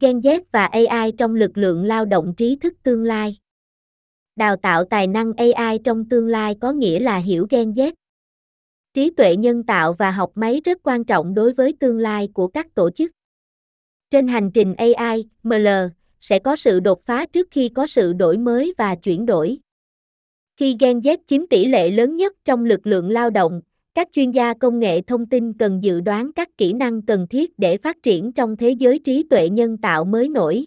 Gen Z và AI trong lực lượng lao động trí thức tương lai. Đào tạo tài năng AI trong tương lai có nghĩa là hiểu Gen Z. Trí tuệ nhân tạo và học máy rất quan trọng đối với tương lai của các tổ chức. Trên hành trình AI, ML sẽ có sự đột phá trước khi có sự đổi mới và chuyển đổi. Khi Gen Z chiếm tỷ lệ lớn nhất trong lực lượng lao động, các chuyên gia công nghệ thông tin cần dự đoán các kỹ năng cần thiết để phát triển trong thế giới trí tuệ nhân tạo mới nổi.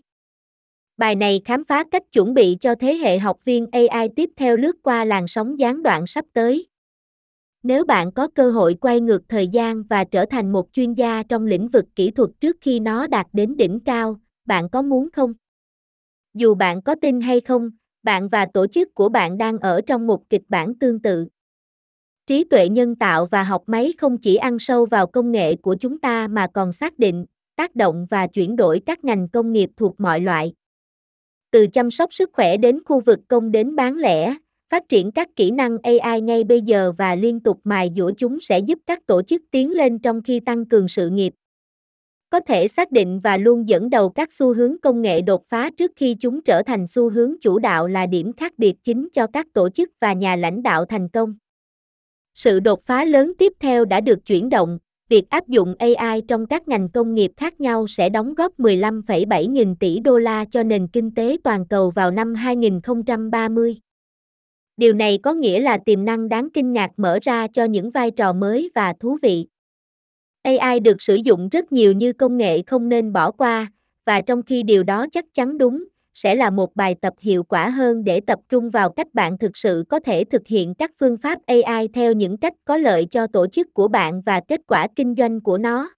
Bài này khám phá cách chuẩn bị cho thế hệ học viên AI tiếp theo lướt qua làn sóng gián đoạn sắp tới. Nếu bạn có cơ hội quay ngược thời gian và trở thành một chuyên gia trong lĩnh vực kỹ thuật trước khi nó đạt đến đỉnh cao, bạn có muốn không? Dù bạn có tin hay không, bạn và tổ chức của bạn đang ở trong một kịch bản tương tự. Trí tuệ nhân tạo và học máy không chỉ ăn sâu vào công nghệ của chúng ta mà còn xác định, tác động và chuyển đổi các ngành công nghiệp thuộc mọi loại. Từ chăm sóc sức khỏe đến khu vực công đến bán lẻ, phát triển các kỹ năng AI ngay bây giờ và liên tục mài dũa chúng sẽ giúp các tổ chức tiến lên trong khi tăng cường sự nghiệp. Có thể xác định và luôn dẫn đầu các xu hướng công nghệ đột phá trước khi chúng trở thành xu hướng chủ đạo là điểm khác biệt chính cho các tổ chức và nhà lãnh đạo thành công. Sự đột phá lớn tiếp theo đã được chuyển động, việc áp dụng AI trong các ngành công nghiệp khác nhau sẽ đóng góp 15,7 nghìn tỷ đô la cho nền kinh tế toàn cầu vào năm 2030. Điều này có nghĩa là tiềm năng đáng kinh ngạc mở ra cho những vai trò mới và thú vị. AI được sử dụng rất nhiều như công nghệ không nên bỏ qua, và trong khi điều đó chắc chắn đúng, sẽ là một bài tập hiệu quả hơn để tập trung vào cách bạn thực sự có thể thực hiện các phương pháp AI theo những cách có lợi cho tổ chức của bạn và kết quả kinh doanh của nó.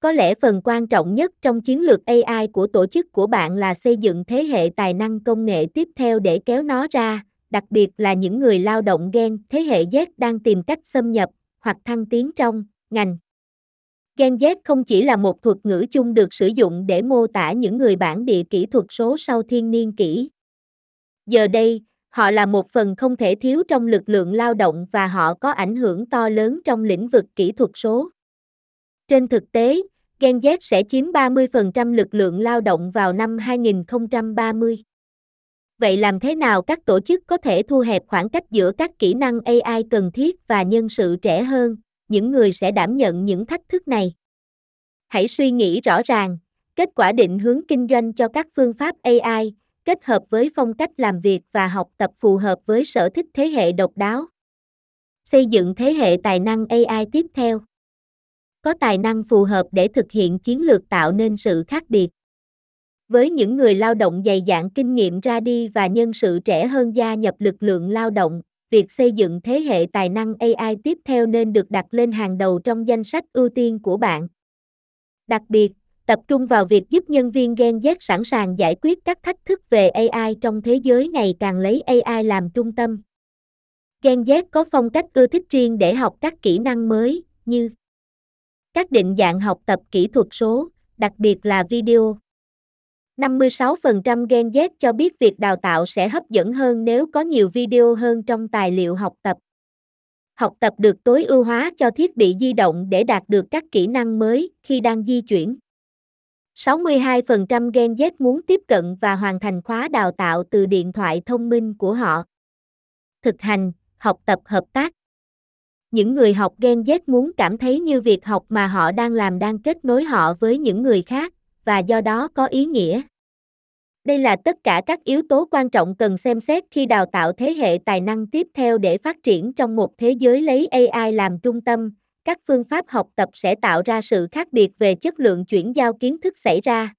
Có lẽ phần quan trọng nhất trong chiến lược AI của tổ chức của bạn là xây dựng thế hệ tài năng công nghệ tiếp theo để kéo nó ra, đặc biệt là những người lao động gen thế hệ Z đang tìm cách xâm nhập hoặc thăng tiến trong ngành. Gen Z không chỉ là một thuật ngữ chung được sử dụng để mô tả những người bản địa kỹ thuật số sau thiên niên kỷ. Giờ đây, họ là một phần không thể thiếu trong lực lượng lao động và họ có ảnh hưởng to lớn trong lĩnh vực kỹ thuật số. Trên thực tế, Gen Z sẽ chiếm 30% lực lượng lao động vào năm 2030. Vậy làm thế nào các tổ chức có thể thu hẹp khoảng cách giữa các kỹ năng AI cần thiết và nhân sự trẻ hơn, những người sẽ đảm nhận những thách thức này? Hãy suy nghĩ rõ ràng, kết quả định hướng kinh doanh cho các phương pháp AI, kết hợp với phong cách làm việc và học tập phù hợp với sở thích thế hệ độc đáo. Xây dựng thế hệ tài năng AI tiếp theo. Có tài năng phù hợp để thực hiện chiến lược tạo nên sự khác biệt. Với những người lao động dày dạn kinh nghiệm ra đi và nhân sự trẻ hơn gia nhập lực lượng lao động, việc xây dựng thế hệ tài năng AI tiếp theo nên được đặt lên hàng đầu trong danh sách ưu tiên của bạn. Đặc biệt, tập trung vào việc giúp nhân viên Gen Z sẵn sàng giải quyết các thách thức về AI trong thế giới ngày càng lấy AI làm trung tâm. Gen Z có phong cách ưa thích riêng để học các kỹ năng mới, như các định dạng học tập kỹ thuật số, đặc biệt là video. 56% Gen Z cho biết việc đào tạo sẽ hấp dẫn hơn nếu có nhiều video hơn trong tài liệu học tập. Học tập được tối ưu hóa cho thiết bị di động để đạt được các kỹ năng mới khi đang di chuyển. 62% Gen Z muốn tiếp cận và hoàn thành khóa đào tạo từ điện thoại thông minh của họ. Thực hành, học tập hợp tác. Những người học Gen Z muốn cảm thấy như việc học mà họ đang làm đang kết nối họ với những người khác, và do đó có ý nghĩa. Đây là tất cả các yếu tố quan trọng cần xem xét khi đào tạo thế hệ tài năng tiếp theo để phát triển trong một thế giới lấy AI làm trung tâm. Các phương pháp học tập sẽ tạo ra sự khác biệt về chất lượng chuyển giao kiến thức xảy ra.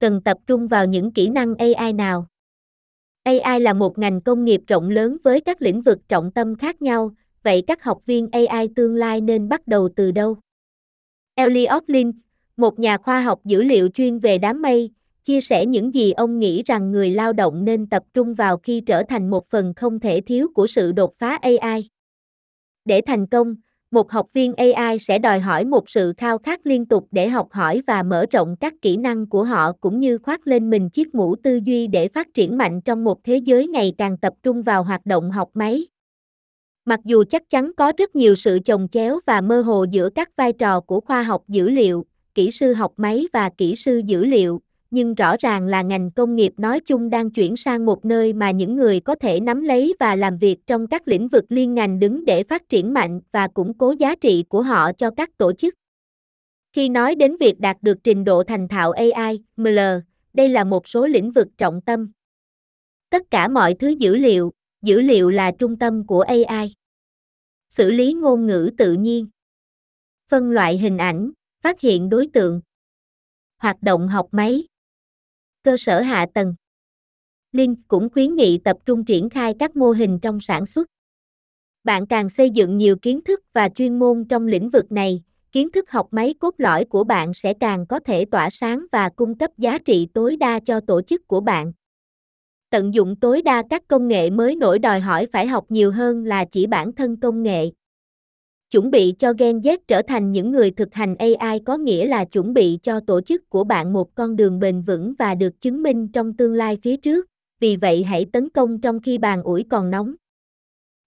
Cần tập trung vào những kỹ năng AI nào? AI là một ngành công nghiệp rộng lớn với các lĩnh vực trọng tâm khác nhau, vậy các học viên AI tương lai nên bắt đầu từ đâu? Elliot Lin, một nhà khoa học dữ liệu chuyên về đám mây, chia sẻ những gì ông nghĩ rằng người lao động nên tập trung vào khi trở thành một phần không thể thiếu của sự đột phá AI. Để thành công, một học viên AI sẽ đòi hỏi một sự khao khát liên tục để học hỏi và mở rộng các kỹ năng của họ cũng như khoác lên mình chiếc mũ tư duy để phát triển mạnh trong một thế giới ngày càng tập trung vào hoạt động học máy. Mặc dù chắc chắn có rất nhiều sự chồng chéo và mơ hồ giữa các vai trò của khoa học dữ liệu, kỹ sư học máy và kỹ sư dữ liệu, nhưng rõ ràng là ngành công nghiệp nói chung đang chuyển sang một nơi mà những người có thể nắm lấy và làm việc trong các lĩnh vực liên ngành đứng để phát triển mạnh và củng cố giá trị của họ cho các tổ chức. Khi nói đến việc đạt được trình độ thành thạo AI, ML, đây là một số lĩnh vực trọng tâm. Tất cả mọi thứ dữ liệu, dữ liệu là trung tâm của AI. Xử lý ngôn ngữ tự nhiên. Phân loại hình ảnh, phát hiện đối tượng. Hoạt động học máy. Cơ sở hạ tầng. Linh cũng khuyến nghị tập trung triển khai các mô hình trong sản xuất. Bạn càng xây dựng nhiều kiến thức và chuyên môn trong lĩnh vực này, kiến thức học máy cốt lõi của bạn sẽ càng có thể tỏa sáng và cung cấp giá trị tối đa cho tổ chức của bạn. Tận dụng tối đa các công nghệ mới nổi đòi hỏi phải học nhiều hơn là chỉ bản thân công nghệ. Chuẩn bị cho Gen Z trở thành những người thực hành AI có nghĩa là chuẩn bị cho tổ chức của bạn một con đường bền vững và được chứng minh trong tương lai phía trước, vì vậy hãy tấn công trong khi bàn ủi còn nóng.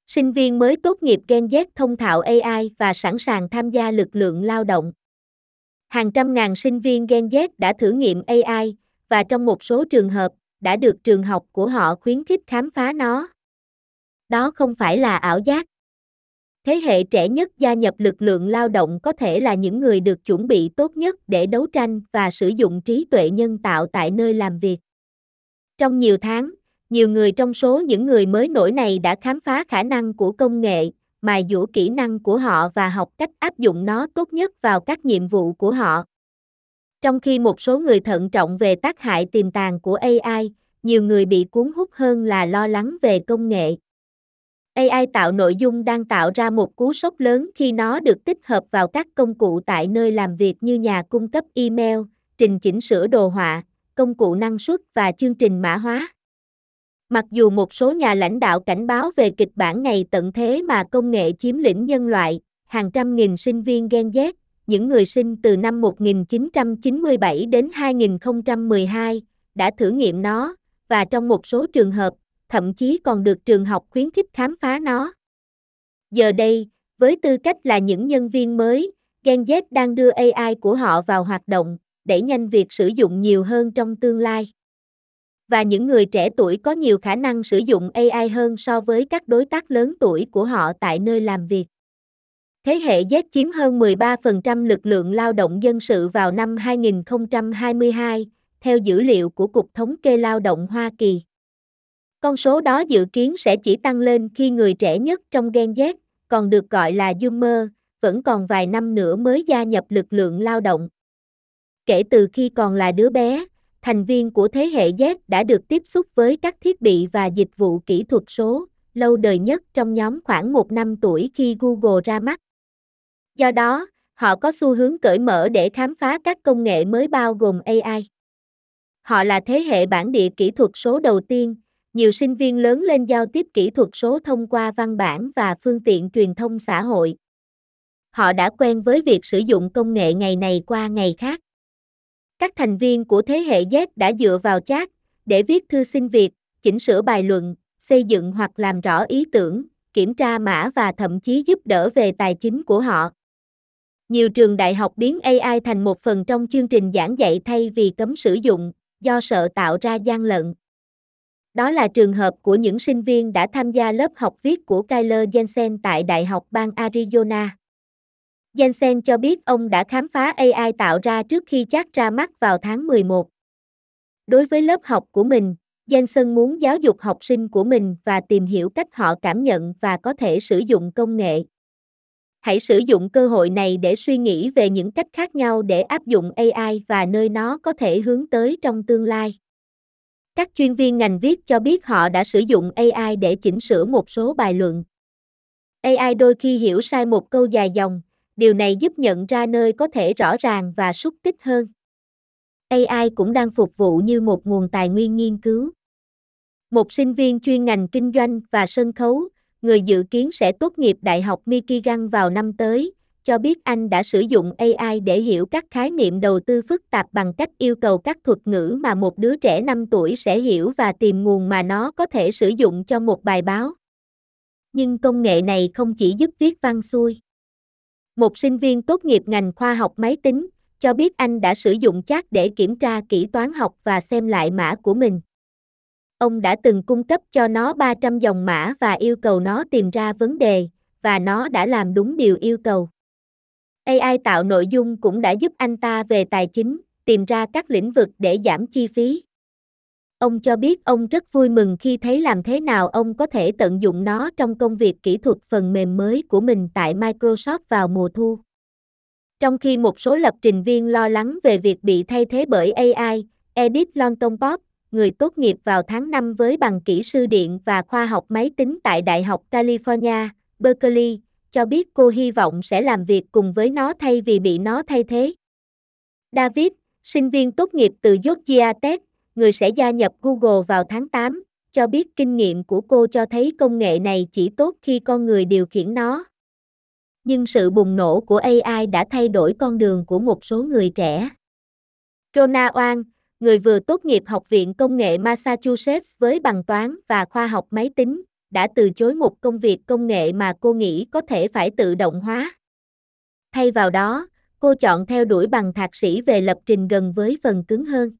Sinh viên mới tốt nghiệp Gen Z thông thạo AI và sẵn sàng tham gia lực lượng lao động. Hàng trăm ngàn sinh viên Gen Z đã thử nghiệm AI, và trong một số trường hợp, đã được trường học của họ khuyến khích khám phá nó. Đó không phải là ảo giác. Thế hệ trẻ nhất gia nhập lực lượng lao động có thể là những người được chuẩn bị tốt nhất để đấu tranh và sử dụng trí tuệ nhân tạo tại nơi làm việc. Trong nhiều tháng, nhiều người trong số những người mới nổi này đã khám phá khả năng của công nghệ, mài dũa kỹ năng của họ và học cách áp dụng nó tốt nhất vào các nhiệm vụ của họ. Trong khi một số người thận trọng về tác hại tiềm tàng của AI, nhiều người bị cuốn hút hơn là lo lắng về công nghệ. AI tạo nội dung đang tạo ra một cú sốc lớn khi nó được tích hợp vào các công cụ tại nơi làm việc như nhà cung cấp email, trình chỉnh sửa đồ họa, công cụ năng suất và chương trình mã hóa. Mặc dù một số nhà lãnh đạo cảnh báo về kịch bản ngày tận thế mà công nghệ chiếm lĩnh nhân loại, hàng trăm nghìn sinh viên Gen Z, những người sinh từ năm 1997 đến 2012, đã thử nghiệm nó, và trong một số trường hợp, thậm chí còn được trường học khuyến khích khám phá nó. Giờ đây, với tư cách là những nhân viên mới, Gen Z đang đưa AI của họ vào hoạt động, đẩy nhanh việc sử dụng nhiều hơn trong tương lai. Và những người trẻ tuổi có nhiều khả năng sử dụng AI hơn so với các đối tác lớn tuổi của họ tại nơi làm việc. Thế hệ Z chiếm hơn 13% lực lượng lao động dân sự vào năm 2022, theo dữ liệu của Cục Thống kê Lao động Hoa Kỳ. Con số đó dự kiến sẽ chỉ tăng lên khi người trẻ nhất trong Gen Z, còn được gọi là Zoomer, vẫn còn vài năm nữa mới gia nhập lực lượng lao động. Kể từ khi còn là đứa bé, thành viên của thế hệ Z đã được tiếp xúc với các thiết bị và dịch vụ kỹ thuật số, lâu đời nhất trong nhóm khoảng một năm tuổi khi Google ra mắt. Do đó, họ có xu hướng cởi mở để khám phá các công nghệ mới bao gồm AI. Họ là thế hệ bản địa kỹ thuật số đầu tiên, nhiều sinh viên lớn lên giao tiếp kỹ thuật số thông qua văn bản và phương tiện truyền thông xã hội. Họ đã quen với việc sử dụng công nghệ ngày này qua ngày khác. Các thành viên của thế hệ Z đã dựa vào chat để viết thư xin việc, chỉnh sửa bài luận, xây dựng hoặc làm rõ ý tưởng, kiểm tra mã và thậm chí giúp đỡ về tài chính của họ. Nhiều trường đại học biến AI thành một phần trong chương trình giảng dạy thay vì cấm sử dụng, do sợ tạo ra gian lận. Đó là trường hợp của những sinh viên đã tham gia lớp học viết của Kyler Jensen tại Đại học bang Arizona. Jensen cho biết ông đã khám phá AI tạo ra trước khi chat ra mắt vào tháng 11. Đối với lớp học của mình, Jensen muốn giáo dục học sinh của mình và tìm hiểu cách họ cảm nhận và có thể sử dụng công nghệ. Hãy sử dụng cơ hội này để suy nghĩ về những cách khác nhau để áp dụng AI và nơi nó có thể hướng tới trong tương lai. Các chuyên viên ngành viết cho biết họ đã sử dụng AI để chỉnh sửa một số bài luận. AI đôi khi hiểu sai một câu dài dòng, điều này giúp nhận ra nơi có thể rõ ràng và xúc tích hơn. AI cũng đang phục vụ như một nguồn tài nguyên nghiên cứu. Một sinh viên chuyên ngành kinh doanh và sân khấu, người dự kiến sẽ tốt nghiệp Đại học Michigan vào năm tới, cho biết anh đã sử dụng AI để hiểu các khái niệm đầu tư phức tạp bằng cách yêu cầu các thuật ngữ mà một đứa trẻ 5 tuổi sẽ hiểu và tìm nguồn mà nó có thể sử dụng cho một bài báo. Nhưng công nghệ này không chỉ giúp viết văn xuôi. Một sinh viên tốt nghiệp ngành khoa học máy tính, cho biết anh đã sử dụng chat để kiểm tra kỹ toán học và xem lại mã của mình. Ông đã từng cung cấp cho nó 300 dòng mã và yêu cầu nó tìm ra vấn đề, và nó đã làm đúng điều yêu cầu. AI tạo nội dung cũng đã giúp anh ta về tài chính, tìm ra các lĩnh vực để giảm chi phí. Ông cho biết ông rất vui mừng khi thấy làm thế nào ông có thể tận dụng nó trong công việc kỹ thuật phần mềm mới của mình tại Microsoft vào mùa thu. Trong khi một số lập trình viên lo lắng về việc bị thay thế bởi AI, Edith Longton Pop, người tốt nghiệp vào tháng 5 với bằng kỹ sư điện và khoa học máy tính tại Đại học California, Berkeley, cho biết cô hy vọng sẽ làm việc cùng với nó thay vì bị nó thay thế. David, sinh viên tốt nghiệp từ Georgia Tech, người sẽ gia nhập Google vào tháng 8, cho biết kinh nghiệm của cô cho thấy công nghệ này chỉ tốt khi con người điều khiển nó. Nhưng sự bùng nổ của AI đã thay đổi con đường của một số người trẻ. Rona Oan, người vừa tốt nghiệp Học viện Công nghệ Massachusetts với bằng toán và khoa học máy tính, đã từ chối một công việc công nghệ mà cô nghĩ có thể phải tự động hóa. Thay vào đó, cô chọn theo đuổi bằng thạc sĩ về lập trình gần với phần cứng hơn.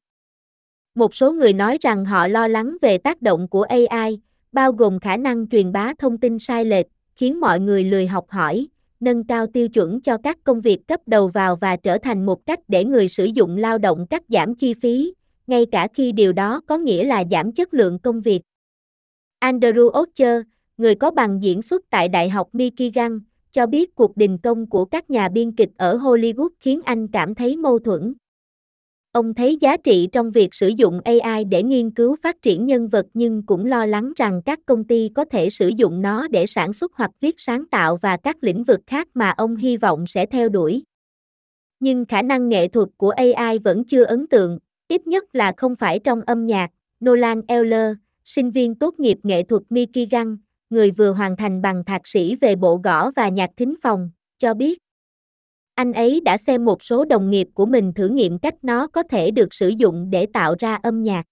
Một số người nói rằng họ lo lắng về tác động của AI, bao gồm khả năng truyền bá thông tin sai lệch, khiến mọi người lười học hỏi, nâng cao tiêu chuẩn cho các công việc cấp đầu vào và trở thành một cách để người sử dụng lao động cắt giảm chi phí, ngay cả khi điều đó có nghĩa là giảm chất lượng công việc. Andrew Ocher, người có bằng diễn xuất tại Đại học Michigan, cho biết cuộc đình công của các nhà biên kịch ở Hollywood khiến anh cảm thấy mâu thuẫn. Ông thấy giá trị trong việc sử dụng AI để nghiên cứu phát triển nhân vật nhưng cũng lo lắng rằng các công ty có thể sử dụng nó để sản xuất hoặc viết sáng tạo và các lĩnh vực khác mà ông hy vọng sẽ theo đuổi. Nhưng khả năng nghệ thuật của AI vẫn chưa ấn tượng, ít nhất là không phải trong âm nhạc. Nolan Eller, sinh viên tốt nghiệp nghệ thuật Michigan, người vừa hoàn thành bằng thạc sĩ về bộ gõ và nhạc thính phòng, cho biết. Anh ấy đã xem một số đồng nghiệp của mình thử nghiệm cách nó có thể được sử dụng để tạo ra âm nhạc.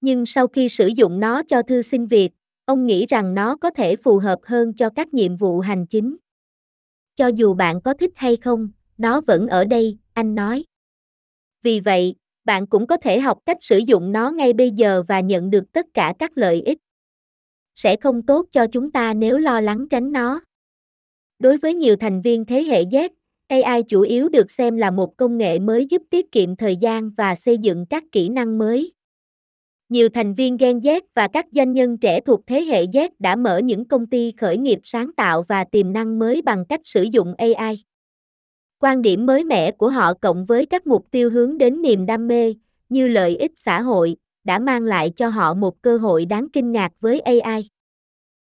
Nhưng sau khi sử dụng nó cho thư xin việc, ông nghĩ rằng nó có thể phù hợp hơn cho các nhiệm vụ hành chính. Cho dù bạn có thích hay không, nó vẫn ở đây, anh nói. Vì vậy, bạn cũng có thể học cách sử dụng nó ngay bây giờ và nhận được tất cả các lợi ích. Sẽ không tốt cho chúng ta nếu lo lắng tránh nó. Đối với nhiều thành viên thế hệ Z, AI chủ yếu được xem là một công nghệ mới giúp tiết kiệm thời gian và xây dựng các kỹ năng mới. Nhiều thành viên Gen Z và các doanh nhân trẻ thuộc thế hệ Z đã mở những công ty khởi nghiệp sáng tạo và tiềm năng mới bằng cách sử dụng AI. Quan điểm mới mẻ của họ cộng với các mục tiêu hướng đến niềm đam mê, như lợi ích xã hội, đã mang lại cho họ một cơ hội đáng kinh ngạc với AI.